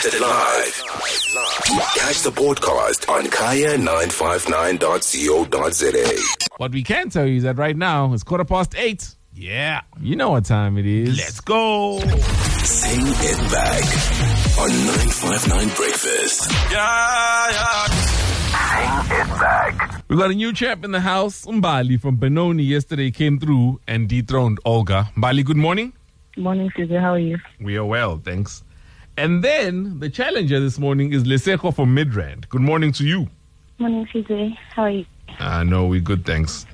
Broadcasted live. Catch the broadcast on kaya959.co.za. What we can tell you is that right now it's quarter past eight. Yeah. You know what time it is. Let's go. Sing it back on 959 Breakfast. Yeah, yeah. Sing it back. We got a new champ in the house. Mbali from Benoni yesterday came through and dethroned Olga. Mbali, good morning. Morning, Susie. How are you? We are well, thanks. And then the challenger this morning is Lesego from Midrand. Good morning to you. Morning, Susie. How are you? Ah, no, we're good, thanks.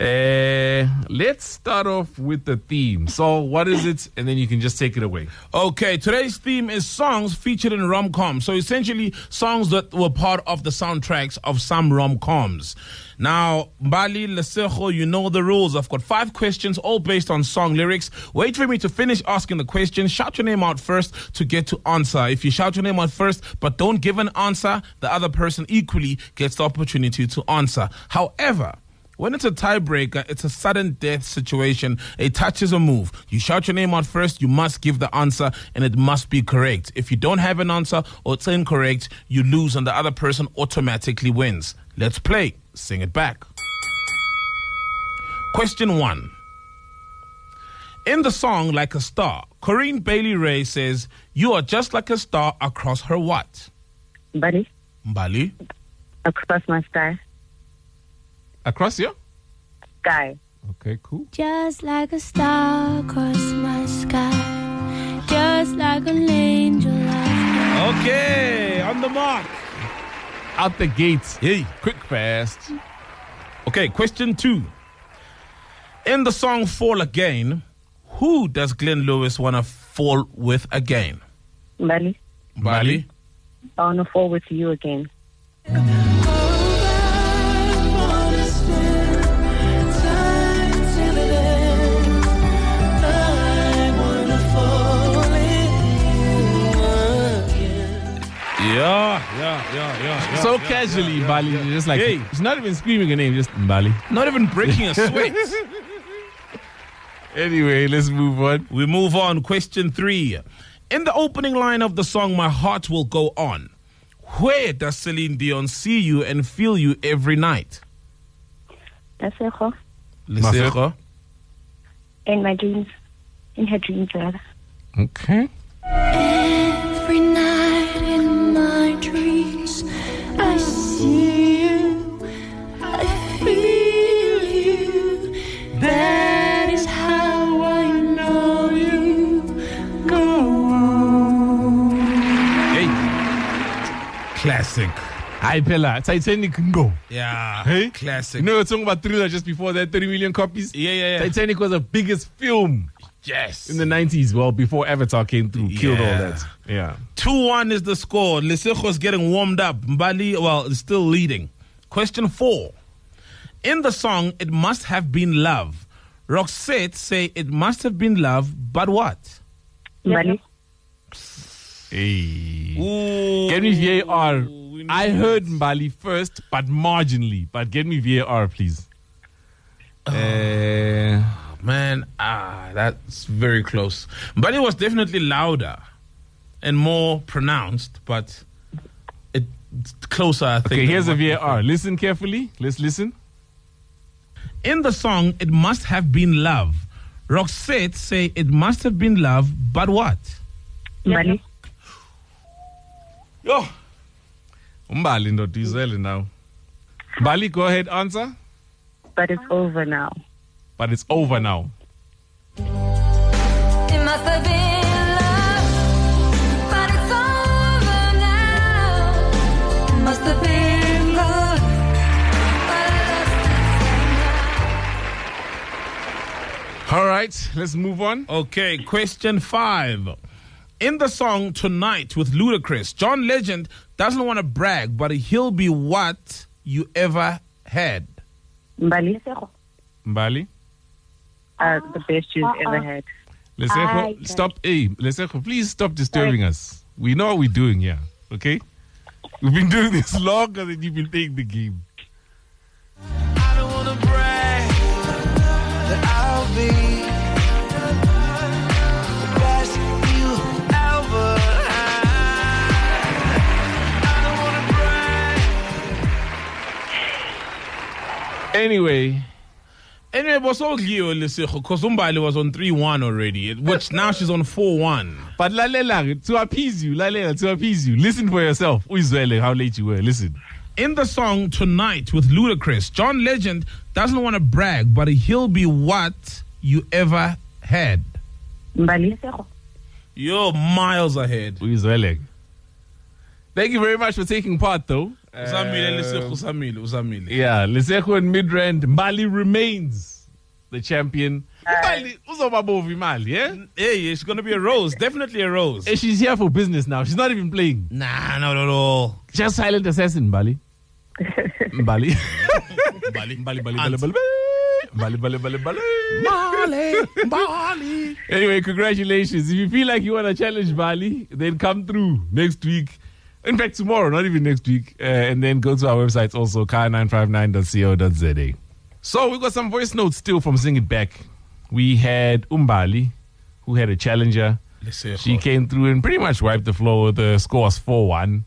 Uh, let's start off with the theme. So, what is it? And then you can just take it away. Okay, today's theme is songs featured in rom coms. So essentially, songs that were part of the soundtracks of some rom coms. Now, Mbali Lesego, you know the rules. I've got five questions, all based on song lyrics. Wait for me to finish asking the question. Shout your name out first to get to answer. If you shout your name out first, but don't give an answer, the other person equally gets the opportunity to answer. However, when it's a tiebreaker, it's a sudden death situation. A touch is a move. You shout your name out first, you must give the answer, and it must be correct. If you don't have an answer or it's incorrect, you lose, and the other person automatically wins. Let's play. Sing it back. Question one. In the song Like a Star, Corinne Bailey Rae says, You are just like a star across her what? Buddy, Mbali? across my sky. Across here? Sky. Okay, cool. Just like a star across my sky, just like an angel Okay, on the mark. Out the gates. Hey. Quick, fast. Okay, question two. In the song Fall Again, who does Glenn Lewis want to fall with again? Buddy, Bali? I want to fall with you again. Yeah, yeah, yeah, yeah. so casually, Bali, just like, Hey. she's not even screaming her name, just Bali. Not even breaking a sweat. Anyway, let's move on. we move on. Question three. In the opening line of the song My Heart Will Go On, where does Celine Dion see you and feel you every night? That's it. Lesego? In my dreams. In her dreams, rather. Okay. Classic. Hi, Pella. Titanic can go. Yeah. Hey? Classic. You know, we're talking about Thriller just before that, 30 million copies? Yeah, yeah, yeah. Titanic was the biggest film yes. in the 90s. Well, before Avatar came through, killed all that. Yeah. 2 1 is the score. Lesego's getting warmed up. Mbali, well, is still leading. Question 4. In the song, It Must Have Been Love, Roxette say it must have been love, but what? Buddy, Hey. Ooh. Get me VAR. We need I heard Mbali first, but marginally. But get me VAR, please. Uh, Man, ah, that's very close. But it was definitely louder and more pronounced, but it's closer, I think. okay, here's a what we VAR. Listen carefully. Let's listen. In the song, it must have been love. Roxette say it must have been love, but what? buddy, Yo, Mbali ndo dizele now. Mbali, go ahead, answer. but it's over now. But it's over now. It must have been love, but it's over now. It must have been good, but I lost it somehow. All right, let's move on. Okay, question five. In the song Tonight with Ludacris, John Legend doesn't want to brag, but he'll be what you ever had. Buddy, Mbali. uh, the best you've ever had. Lesego, stop. Hey, Lesego, please stop disturbing us. We know what we're doing here, okay? We've been doing this longer than you've been playing the game. Anyway, Anyway, but so Leo Lesego, because Umbali was on 3 1 already, which now she's on 4 1. but lalela to appease you, lalela to appease you. Listen for yourself. Uyizwele how late you were. Listen. In the song Tonight with Ludacris, John Legend doesn't want to brag, but he'll be what you ever had. Mbalisego. You're miles ahead. Uyizwele. Thank you very much for taking part, though. Usamile Uh, Lesego, Usamile, Usamile. Yeah, Lesego and Midrand, Mbali remains the champion. Mbali, uzobabovi Mali, yeah? Hey, it's going to be a rose. Definitely a rose. And she's here for business now. She's not even playing. Nah, not at all. Just silent assassin, Mbali. Mbali. Mbali, Mbali, Mbali, Mbali, Ant. Mbali. Mbali, Mbali, Mbali, Mbali. Bali, Bali. Anyway, congratulations. If you feel like you want to challenge Bali, then come through next week. In fact, tomorrow, not even next week. Uh, and then go to our website also, kaya959.co.za. So we got some voice notes still from Sing It Back. We had Umbali, who had a challenger. Lesego. She came through and pretty much wiped the floor. The score was 4 1.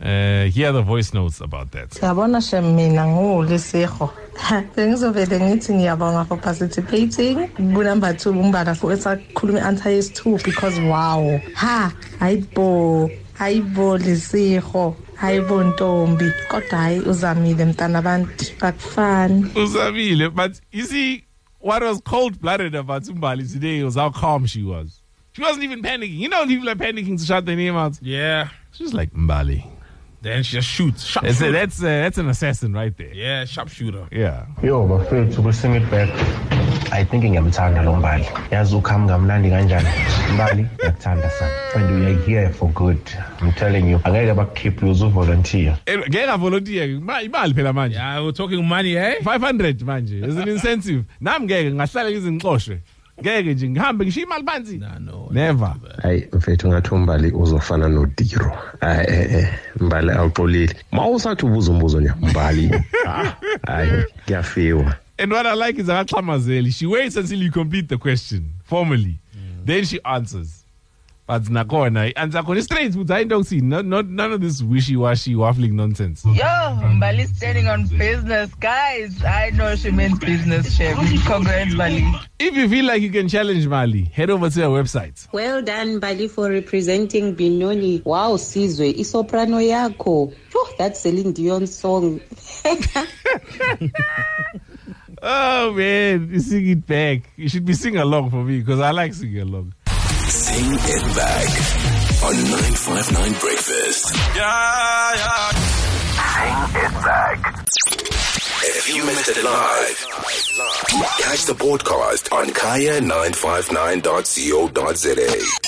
Uh, here are the voice notes about that. Yabona shem mina ngulisiho. Bengizovele ngithi ngiyabonga for participating. Bu number 2 umbala for esakhuluma answer is 2 because wow. Ha, I hayibo. Hayibo lisiho. Hayibo ntombi. Kodwa hayi uzamile mntana abantu. Akufani. Uzamile, but you see, what was cold blooded about Umbali today was how calm she was. She wasn't even panicking. You know, people are panicking to shout their name out. Yeah. She was like Mbali. Then she just shoots. Sharp That's, a, that's, uh, that's an assassin right there. Yeah, sharpshooter. Yeah. yo bafethu ku-sing it back i think ngiyamthanda lo mbali. Yazi ukhami ngamnandi kanjani? Mbali ngiyakuthanda sana. And we are here for good. I'm telling you. Angeke bakukhiphe uzuvolunteer Eh, ngeke volunteer ima- imali phela manje. Yeah, we're talking money, eh? 500 manje. Is an incentive. Nami ngeke ngahlala ngizingixoshwe ngeke nje ngihambe ngishiye imali phansi. Nah, no. never. Hayi mfethu ngathi umbali uzofana nodiro. Hayi eh, eh, mbali awuxolile. Ma usathi ubuza umbuzo nje mbali. Ah, hayi kuyafiwa and what i like is that akaxhamazeli she waits until you complete the question formally mm. then she answers but nakhona i-answer yakhona i-straight futhi hayi into yokuthini not, not, none of this wishy-washy waffling nonsense Yo, Mbali standing on business. Guys, I know she means business, Shem. Congrats, Mbali. if you feel like you can challenge mali head over to her website Well done, Bali, for representing Benoni. Wow, Sizwe, isoprano yako. Phew, that Celine Dion song. oh man you sing it back you should be singing along for me because i like singing along Sing it back on 959 Breakfast. Yeah, yeah. Sing it back. If you missed it live, catch the broadcast on kaya959.co.za.